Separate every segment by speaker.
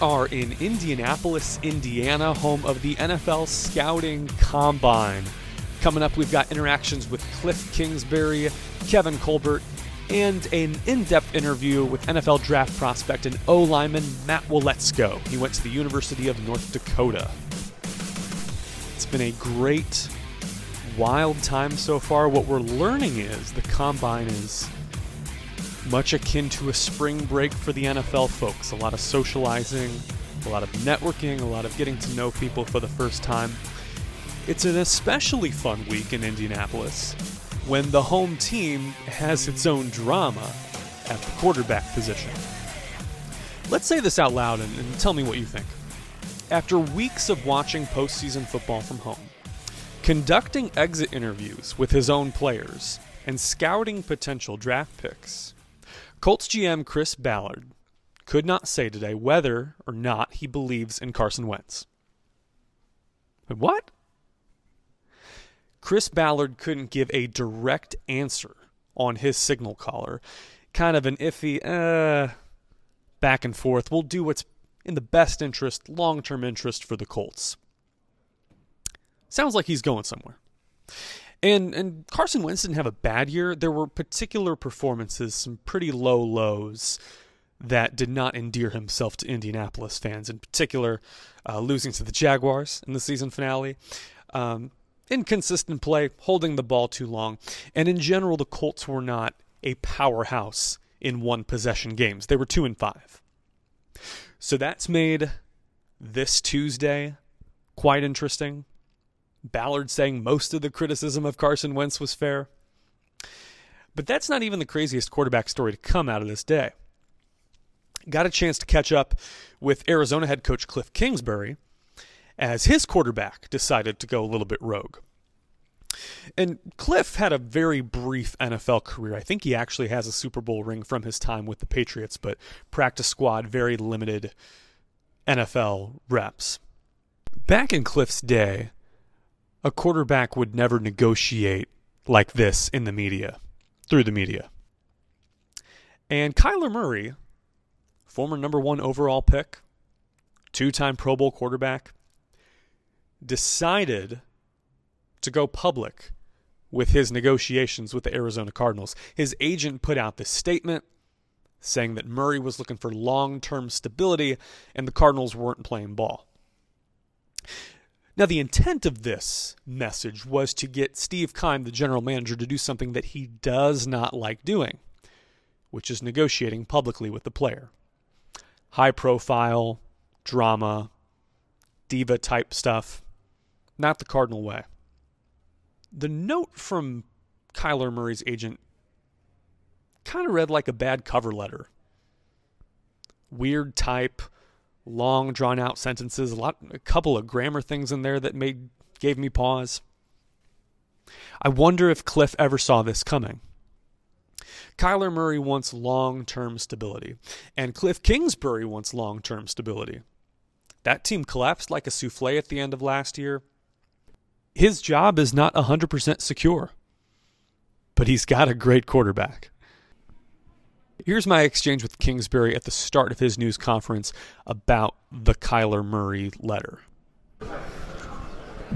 Speaker 1: Are in Indianapolis, Indiana, home of the NFL Scouting Combine. Coming up, we've got interactions with Cliff Kingsbury, Kevin Colbert, and an in depth interview with NFL draft prospect and O lineman Matt Waletzko. He went to the University of North Dakota. It's been a great, wild time so far. What we're learning is the combine is much akin to a spring break for the NFL folks. A lot of socializing, a lot of networking, a lot of getting to know people for the first time. It's an especially fun week in Indianapolis when the home team has its own drama at the quarterback position. Let's say this out loud and, and tell me what you think. After weeks of watching postseason football from home, conducting exit interviews with his own players, and scouting potential draft picks, Colts GM Chris Ballard could not say today whether or not he believes in Carson Wentz. But what? Chris Ballard couldn't give a direct answer on his signal caller. Kind of an iffy, uh, back and forth. We'll do what's in the best interest, long term interest for the Colts. Sounds like he's going somewhere. And and Carson Wentz didn't have a bad year. There were particular performances, some pretty low lows that did not endear himself to Indianapolis fans. In particular, uh, losing to the Jaguars in the season finale. Um, inconsistent play, holding the ball too long, and in general, the Colts were not a powerhouse in one possession games. They were two and five. So that's made this Tuesday quite interesting. Ballard saying most of the criticism of Carson Wentz was fair. But that's not even the craziest quarterback story to come out of this day. Got a chance to catch up with Arizona head coach Cliff Kingsbury as his quarterback decided to go a little bit rogue. And Cliff had a very brief NFL career. I think he actually has a Super Bowl ring from his time with the Patriots, but practice squad, very limited NFL reps. Back in Cliff's day, a quarterback would never negotiate like this in the media, through the media. And Kyler Murray, former number one overall pick, two time Pro Bowl quarterback, decided to go public with his negotiations with the Arizona Cardinals. His agent put out this statement saying that Murray was looking for long term stability and the Cardinals weren't playing ball. Now, the intent of this message was to get Steve Keim, the general manager, to do something that he does not like doing, which is negotiating publicly with the player. High profile, drama, diva type stuff. Not the Cardinal way. The note from Kyler Murray's agent kind of read like a bad cover letter. Weird type, long drawn out sentences, a lot a couple of grammar things in there that made gave me pause. I wonder if Cliff ever saw this coming. Kyler Murray wants long term stability, and Cliff Kingsbury wants long term stability. That team collapsed like a souffle at the end of last year his job is not 100% secure, but he's got a great quarterback. Here's my exchange with Kingsbury at the start of his news conference about the Kyler Murray letter.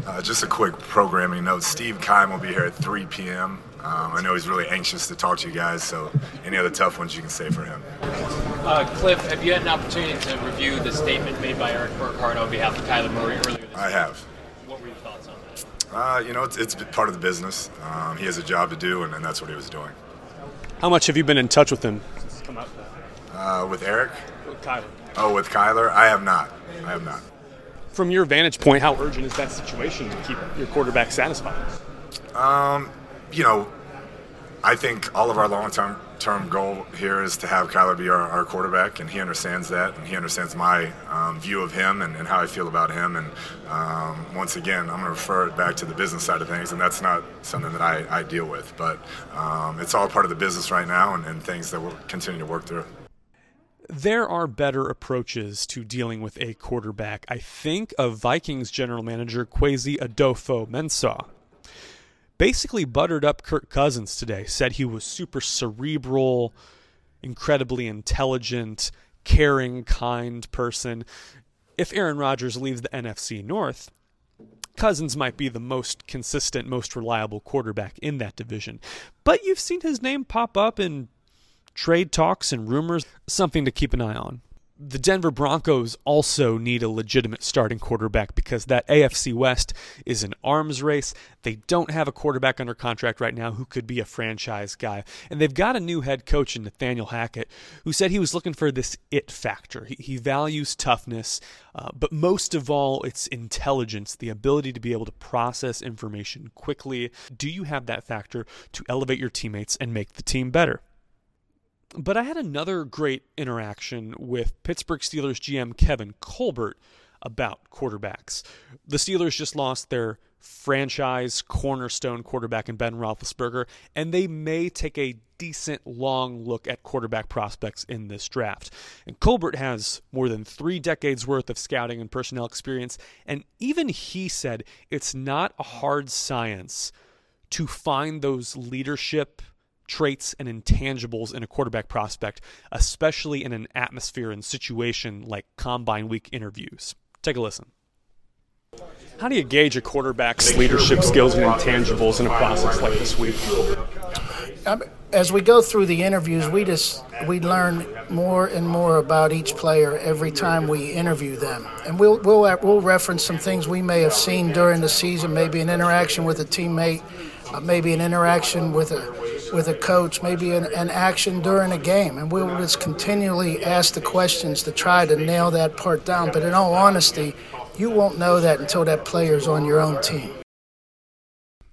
Speaker 2: Uh, just a quick programming note. Steve Keim will be here at 3 p.m. Um, I know he's really anxious to talk to you guys, so any other tough ones you can say for him.
Speaker 3: Uh, Cliff, have you had an opportunity to review the statement made by Erik Burkhardt on behalf of Kyler Murray earlier this
Speaker 2: I have.
Speaker 3: What were your thoughts on that?
Speaker 2: Uh, you know, it's, it's part of the business. Um, he has a job to do, and, and, that's what he was doing.
Speaker 1: How much have you been in touch with him?
Speaker 2: Uh, with Eric?
Speaker 1: With Kyler.
Speaker 2: Oh, with Kyler? I have not. I have not.
Speaker 1: From your vantage point, how urgent is that situation to keep your quarterback satisfied?
Speaker 2: Um, you know, I think all of our long-term term goal here is to have Kyler be our, our, quarterback, and he understands that, and he understands my um, view of him and, and, how I feel about him. And um, once again, I'm going to refer it back to the business side of things, and that's not something that I, I deal with. But um, it's all part of the business right now, and, and things that we'll continue to work through.
Speaker 1: There are better approaches to dealing with a quarterback. I think of Vikings general manager Kwesi Adofo-Mensah basically buttered up Kirk Cousins today, said he was super cerebral, incredibly intelligent, caring, kind person. If Aaron Rodgers leaves the NFC North, Cousins might be the most consistent, most reliable quarterback in that division. But you've seen his name pop up in trade talks and rumors, something to keep an eye on. The Denver Broncos also need a legitimate starting quarterback because that AFC West is an arms race. They don't have a quarterback under contract right now who could be a franchise guy. And they've got a new head coach in Nathaniel Hackett who said he was looking for this it factor. He, he values toughness, uh, but most of all, it's intelligence, the ability to be able to process information quickly. Do you have that factor to elevate your teammates and make the team better? But I had another great interaction with Pittsburgh Steelers GM Kevin Colbert about quarterbacks. The Steelers just lost their franchise cornerstone quarterback in Ben Roethlisberger, and they may take a decent long look at quarterback prospects in this draft. And Colbert has more than three decades worth of scouting and personnel experience, and even he said it's not a hard science to find those leadership traits and intangibles in a quarterback prospect, especially in an atmosphere and situation like combine week interviews. Take a listen. How do you gauge a quarterback's leadership skills and intangibles in a process like this week?
Speaker 4: As we go through the interviews, we just we learn more and more about each player every time we interview them, and we'll we'll we'll reference some things we may have seen during the season, maybe an interaction with a teammate, uh, maybe an interaction with a with a coach, maybe an, an, action during a game. And we'll just continually ask the questions to try to nail that part down. But in all honesty, you won't know that until that player's on your own team.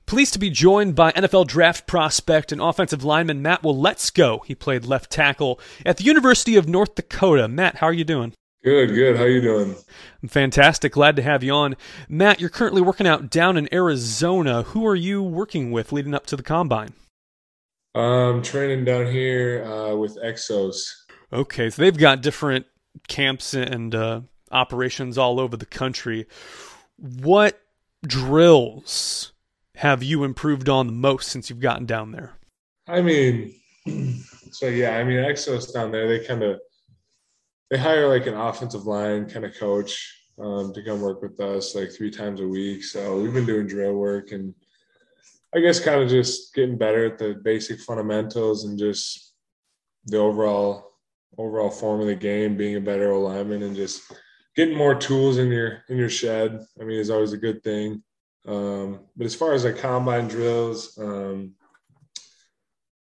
Speaker 1: Pleased to be joined by NFL draft prospect and offensive lineman Matt Waletzko. He played left tackle at the University of North Dakota. Matt, how are you doing?
Speaker 5: Good, good. How are you doing?
Speaker 1: I'm fantastic. Glad to have you on. Matt, you're currently working out down in Arizona. Who are you working with leading up to the combine?
Speaker 5: Um, training down here uh, with Exos.
Speaker 1: Okay, so they've got different camps and uh, operations all over the country. What drills have you improved on the most since you've gotten down there?
Speaker 5: I mean, so yeah, I mean, Exos down there, they kind of they hire like an offensive line kind of coach um, to come work with us like three times a week. So we've been doing drill work and I guess kind of just getting better at the basic fundamentals and just the overall overall form of the game, being a better lineman and just getting more tools in your in your shed. I mean, is always a good thing. Um, but as far as like combine drills, um,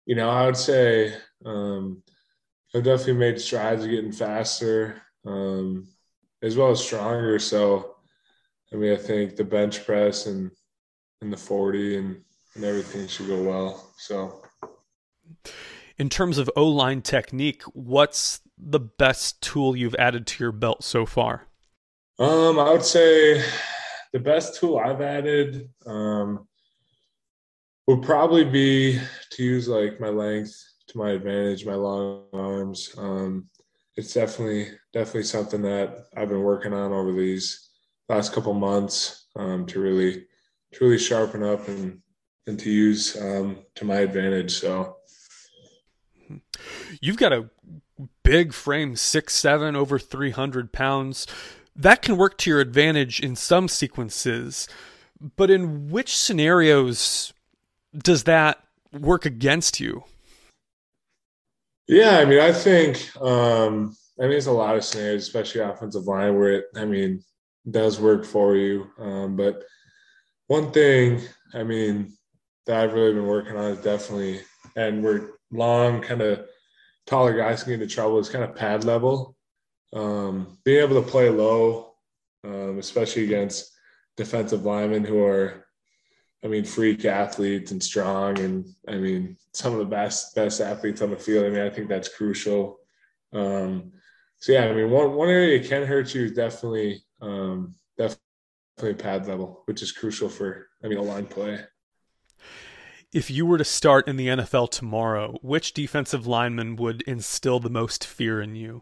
Speaker 5: you know, I would say um, I've definitely made strides getting faster um, as well as stronger. So, I mean, I think the bench press and and the 40 and and everything should go well. So,
Speaker 1: in terms of O line technique, what's the best tool you've added to your belt so far?
Speaker 5: Um, I would say the best tool I've added um, would probably be to use like my length to my advantage, my long arms. Um, it's definitely definitely something that I've been working on over these last couple months um, to really truly sharpen up and and to use um, to my advantage. So
Speaker 1: you've got a big frame, six seven, over three hundred pounds. That can work to your advantage in some sequences, but in which scenarios does that work against you?
Speaker 5: Yeah, I mean, I think um, I mean there's a lot of scenarios, especially offensive line, where it I mean does work for you. Um, but one thing, I mean, that I've really been working on is definitely, and we're long, kind of taller guys can get into trouble is kind of pad level. Um, being able to play low, um, especially against defensive linemen who are, I mean, freak athletes and strong, and I mean, some of the best best athletes on the field. I mean, I think that's crucial. Um, so yeah, I mean, one one area it can hurt you is definitely um, definitely pad level, which is crucial for I mean a line play.
Speaker 1: If you were to start in the NFL tomorrow, which defensive lineman would instill the most fear in you?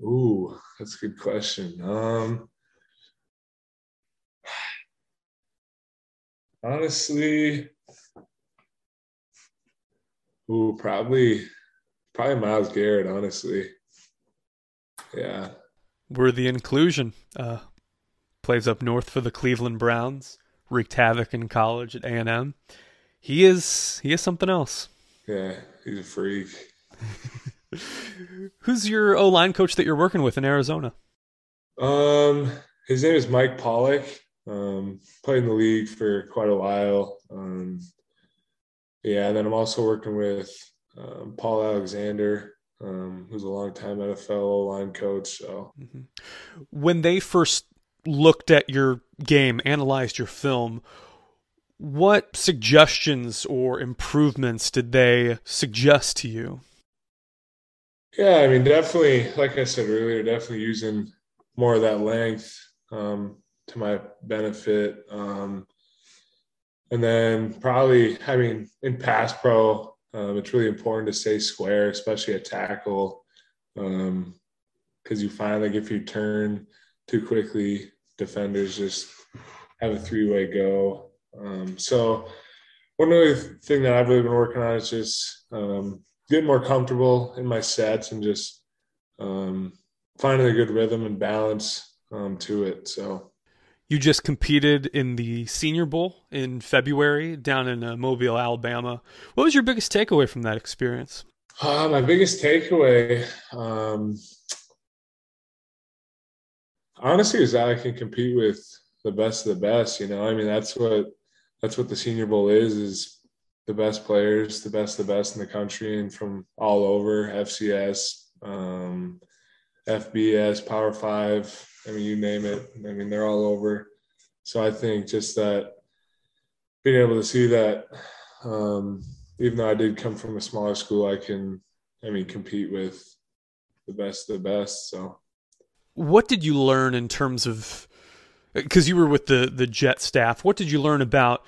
Speaker 5: Ooh, that's a good question. Um, honestly, ooh, probably, probably Myles Garrett, honestly. Yeah.
Speaker 1: Worthy inclusion. Uh, plays up north for the Cleveland Browns. Wreaked havoc in college at A and M. He is he is something else.
Speaker 5: Yeah, he's a freak.
Speaker 1: Who's your O line coach that you're working with in Arizona?
Speaker 5: Um, his name is Mike Pollak. Um, played in the league for quite a while. Um, yeah, and then I'm also working with um, Paul Alexander, um, who's a long time NFL O line coach. So,
Speaker 1: mm-hmm. when they first looked at your game, analyzed your film, what suggestions or improvements did they suggest to you?
Speaker 5: Yeah, I mean, definitely, like I said earlier, definitely using more of that length um, to my benefit. Um, and then probably, I mean, in pass pro, um, it's really important to stay square, especially at tackle, because um, you find like if you turn too quickly, defenders just have a three way go. Um, so one other thing that I've really been working on is just um, getting more comfortable in my sets and just um, finding a good rhythm and balance um, to it. So
Speaker 1: you just competed in the Senior Bowl in February down in uh, Mobile, Alabama. What was your biggest takeaway from that experience?
Speaker 5: Uh, my biggest takeaway, um, honestly, is that I can compete with the best of the best. You know, I mean, that's what that's what the Senior Bowl is: is the best players, the best of the best in the country, and from all over FCS, um, FBS, Power Five, I mean, you name it. I mean, they're all over. So I think just that being able to see that, um, even though I did come from a smaller school, I can, I mean, compete with the best of the best. So,
Speaker 1: what did you learn in terms of? Because you were with the the Jet staff, what did you learn about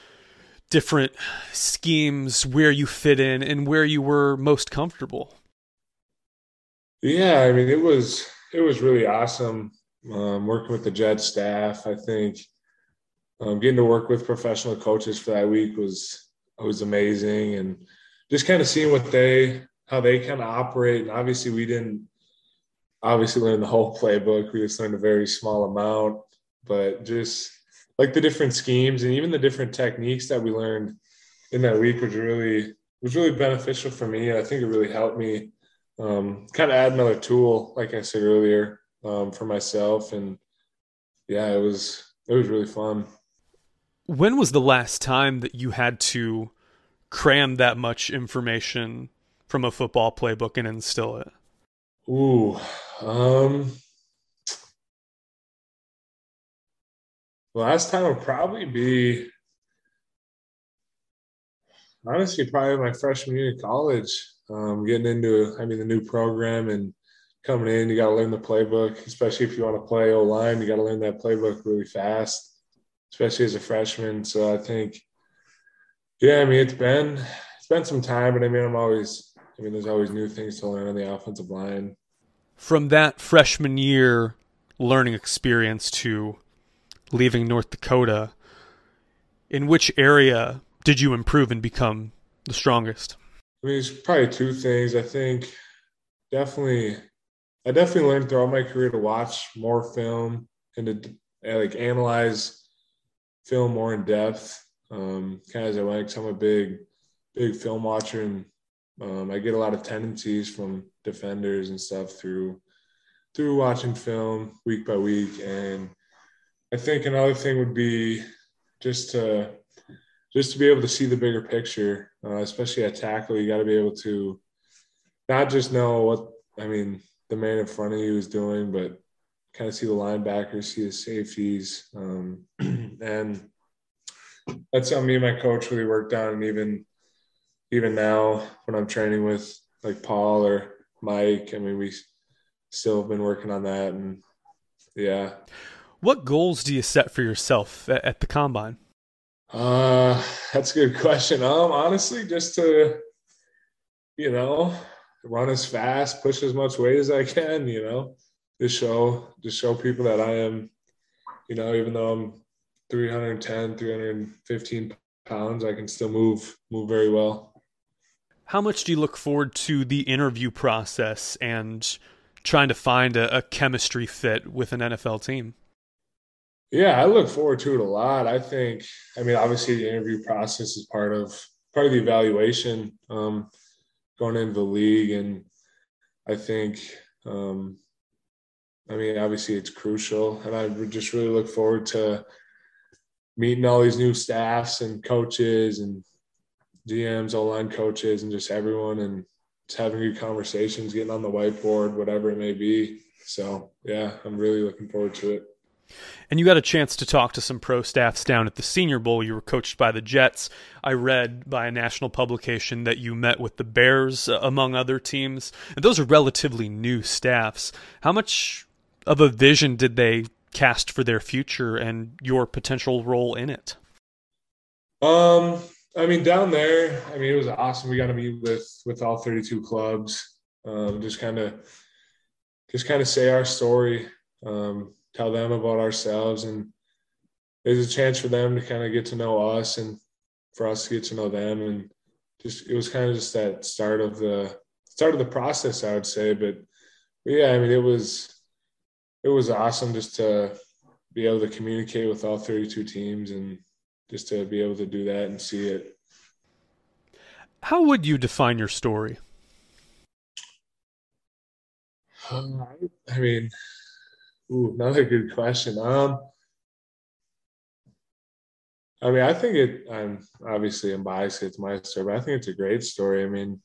Speaker 1: different schemes, where you fit in, and where you were most comfortable?
Speaker 5: Yeah, I mean, it was it was really awesome um, working with the Jet staff. I think um, getting to work with professional coaches for that week was was amazing, and just kind of seeing what they how they kind of operate. And obviously, we didn't obviously learn the whole playbook. We just learned a very small amount, but just like the different schemes and even the different techniques that we learned in that week was really was really beneficial for me. I think it really helped me um, kind of add another tool, like I said earlier, um, for myself. And yeah, it was it was really fun.
Speaker 1: When was the last time that you had to cram that much information from a football playbook and instill it?
Speaker 5: Ooh, um, last time would probably be honestly probably my freshman year in college. Um, getting into I mean the new program and coming in, you got to learn the playbook, especially if you want to play O line. You got to learn that playbook really fast, especially as a freshman. So I think, yeah, I mean, it's been it's been some time, but I mean, I'm always, I mean, there's always new things to learn on the offensive line.
Speaker 1: From that freshman year learning experience to leaving North Dakota, in which area did you improve and become the strongest?
Speaker 5: I mean, it's probably two things. I think definitely I definitely learned throughout my career to watch more film and to like analyze film more in depth. Um, kind of as I went, I'm a big, big film watcher, and um, I get a lot of tendencies from defenders and stuff through through watching film week by week. And I think another thing would be just to just to be able to see the bigger picture, uh, especially at tackle. You got to be able to not just know what I mean the man in front of you is doing, but kind of see the linebackers, see the safeties. Um, and that's something me and my coach really worked on. And even, even now when I'm training with like Paul or Mike, I mean, we still have been working on that. And yeah.
Speaker 1: What goals do you set for yourself at, at the combine?
Speaker 5: Uh, that's a good question. Um, honestly, just to, you know, run as fast, push as much weight as I can, you know, just show, just show people that I am, you know, even though I'm 310, 315 pounds, I can still move, move very well.
Speaker 1: How much do you look forward to the interview process and trying to find a, a chemistry fit with an NFL team?
Speaker 5: Yeah, I look forward to it a lot. I think, I mean, obviously the interview process is part of part of the evaluation um, going into the league, and I think, um, I mean, obviously it's crucial, and I just really look forward to meeting all these new staffs and coaches and GMs, O line coaches, and just everyone, and just having good conversations, getting on the whiteboard, whatever it may be. So, yeah, I'm really looking forward to it.
Speaker 1: And you got a chance to talk to some pro staffs down at the Senior Bowl. You were coached by the Jets. I read by a national publication that you met with the Bears, uh, among other teams. And those are relatively new staffs. How much of a vision did they cast for their future and your potential role in it?
Speaker 5: Um, I mean, down there, I mean, it was awesome. We got to meet with with all 32 clubs. Um, just kind of, just kind of say our story. Um, tell them about ourselves and there's a chance for them to kind of get to know us and for us to get to know them and just it was kind of just that start of the start of the process i would say but, but yeah i mean it was it was awesome just to be able to communicate with all 32 teams and just to be able to do that and see it
Speaker 1: how would you define your story
Speaker 5: i mean Ooh, another good question. Um, I mean, I think it. I'm obviously I'm biased. It's my story, but I think it's a great story. I mean,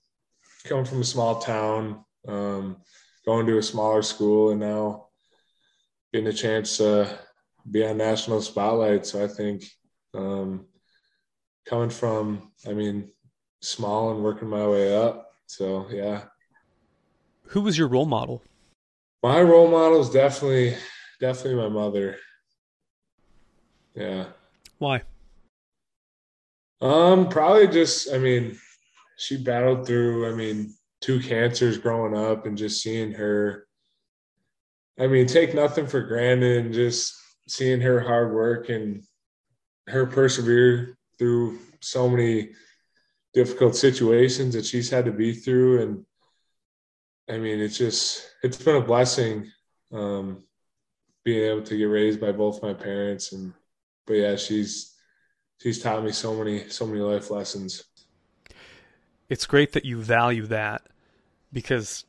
Speaker 5: coming from a small town, um, going to a smaller school, and now getting a chance to be on national spotlight. So I think um, coming from, I mean, small and working my way up. So yeah.
Speaker 1: Who was your role model?
Speaker 5: My role model is definitely definitely my mother. Yeah.
Speaker 1: Why?
Speaker 5: Um, probably just I mean, she battled through, I mean, two cancers growing up and just seeing her I mean, take nothing for granted and just seeing her hard work and her persevere through so many difficult situations that she's had to be through and I mean, it's just it's been a blessing um, being able to get raised by both my parents, and but yeah, she's she's taught me so many so many life lessons.
Speaker 1: It's great that you value that because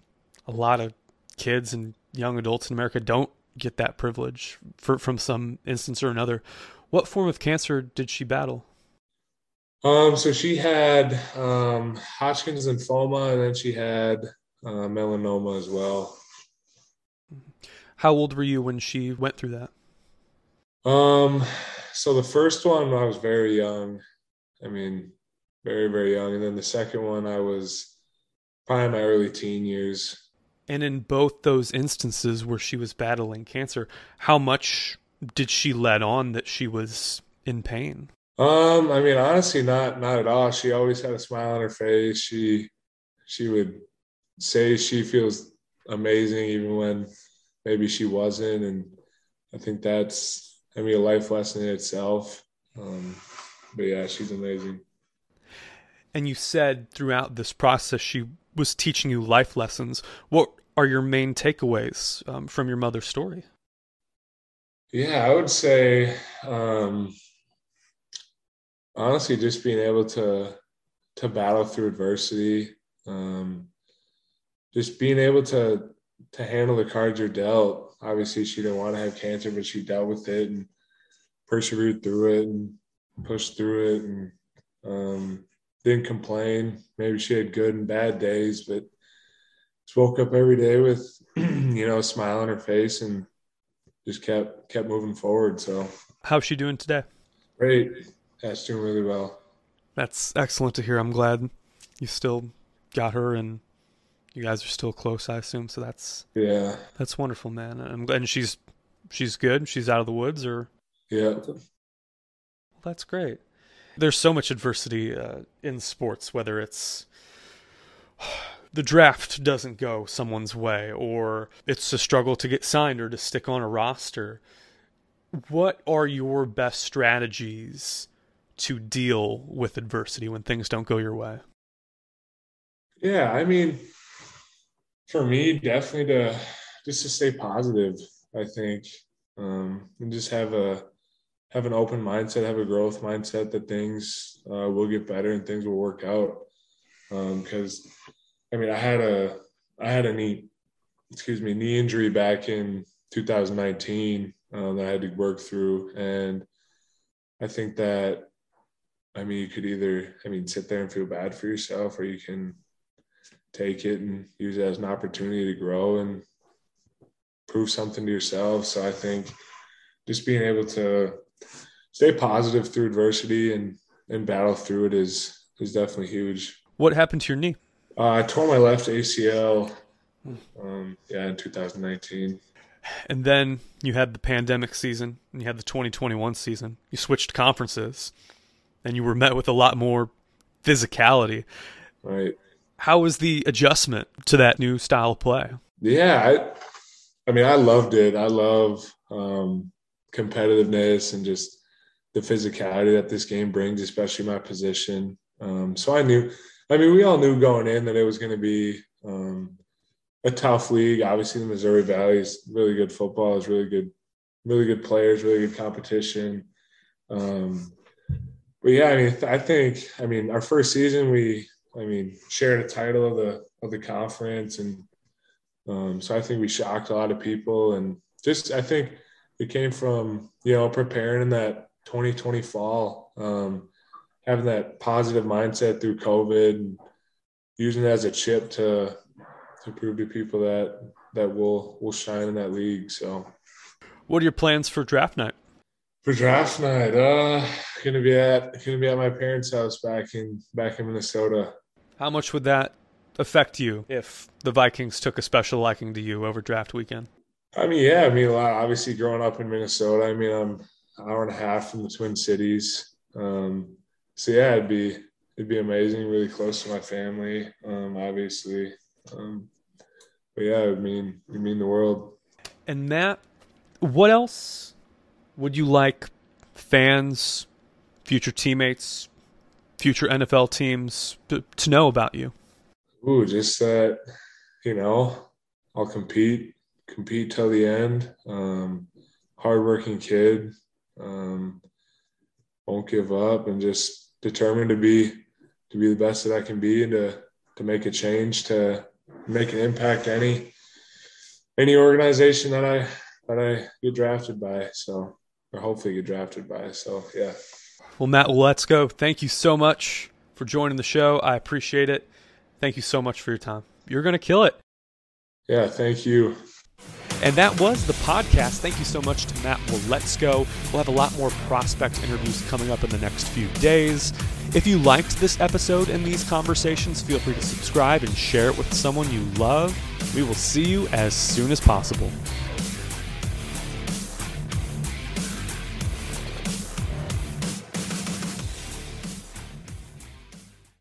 Speaker 1: a lot of kids and young adults in America don't get that privilege for, from some instance or another. What form of cancer did she battle?
Speaker 5: Um, so she had um, Hodgkin's lymphoma, and then she had uh, melanoma as well.
Speaker 1: How old were you when she went through that?
Speaker 5: Um, so the first one I was very young. I mean, very very young, and then the second one I was probably in my early teen years.
Speaker 1: And in both those instances where she was battling cancer, how much did she let on that she was in pain?
Speaker 5: Um, I mean, honestly, not not at all. She always had a smile on her face. She she would say she feels amazing even when maybe she wasn't. And I think that's, I mean, a life lesson in itself. Um, but yeah, she's amazing.
Speaker 1: And you said throughout this process she was teaching you life lessons. What are your main takeaways um, from your mother's story?
Speaker 5: Yeah, I would say um, honestly, just being able to to battle through adversity, um, just being able to to handle the cards you're dealt. Obviously, she didn't want to have cancer, but she dealt with it and persevered through it and pushed through it and um, didn't complain. Maybe she had good and bad days, but just woke up every day with you know a smile on her face and just kept kept moving forward. So,
Speaker 1: how's she doing today?
Speaker 5: Great. That's doing really well.
Speaker 1: That's excellent to hear. I'm glad you still got her and you guys are still close, I assume. So that's
Speaker 5: yeah,
Speaker 1: that's wonderful, man. I'm glad. And she's she's good. She's out of the woods, or
Speaker 5: yeah.
Speaker 1: Well, that's great. There's so much adversity uh, in sports, whether it's the draft doesn't go someone's way, or it's a struggle to get signed or to stick on a roster. What are your best strategies to deal with adversity when things don't go your way?
Speaker 5: Yeah, I mean, for me, definitely to just to stay positive. I think um, and just have a have an open mindset, have a growth mindset that things uh, will get better and things will work out. Because um, I mean, I had a I had a knee, excuse me, knee injury back in 2019 um, that I had to work through, and I think that I mean you could either I mean sit there and feel bad for yourself, or you can take it and use it as an opportunity to grow and prove something to yourself. So I think just being able to stay positive through adversity and and battle through it is is definitely huge.
Speaker 1: What happened to your knee?
Speaker 5: Uh, I tore my left ACL. Um, yeah, in 2019.
Speaker 1: And then you had the pandemic season, and you had the 2021 season. You switched conferences, and you were met with a lot more physicality.
Speaker 5: Right.
Speaker 1: How was the adjustment to that new style of play?
Speaker 5: Yeah, I, I mean, I loved it. I love um, competitiveness and just the physicality that this game brings, especially my position. Um, so I knew, I mean, we all knew going in that it was going to be um, a tough league. Obviously, the Missouri Valley is really good football, is really good, really good players, really good competition. Um, but yeah, I mean, I think, I mean, our first season, we, I mean, shared a title of the of the conference, and um, so I think we shocked a lot of people, and just I think it came from you know preparing in that 2020 fall, um, having that positive mindset through COVID, and using it as a chip to to prove to people that that we'll we'll shine in that league. So,
Speaker 1: what are your plans for draft night?
Speaker 5: For draft night, uh, gonna be at gonna be at my parents' house back in back in Minnesota.
Speaker 1: How much would that affect you if the Vikings took a special liking to you over draft weekend?
Speaker 5: I mean, yeah, I mean, a lot. Obviously, growing up in Minnesota, I mean, I'm an hour and a half from the Twin Cities. Um, so yeah, it'd be it'd be amazing. Really close to my family, um, obviously. Um, but yeah, I mean, you mean the world.
Speaker 1: And Matt, what else would you like fans, future teammates, future NFL teams to, to know about you?
Speaker 5: Ooh, just that you know, I'll compete, compete till the end. Um, hardworking kid, um, won't give up, and just determined to be to be the best that I can be, and to to make a change, to make an impact any any organization that I that I get drafted by. So, or hopefully get drafted by. So, yeah.
Speaker 1: Well, Matt, let's go. Thank you so much for joining the show. I appreciate it. Thank you so much for your time. You're going to kill it.
Speaker 5: Yeah, thank you.
Speaker 1: And that was the podcast. Thank you so much to Matt. Waletzko. We'll have a lot more prospect interviews coming up in the next few days. If you liked this episode and these conversations, feel free to subscribe and share it with someone you love. We will see you as soon as possible.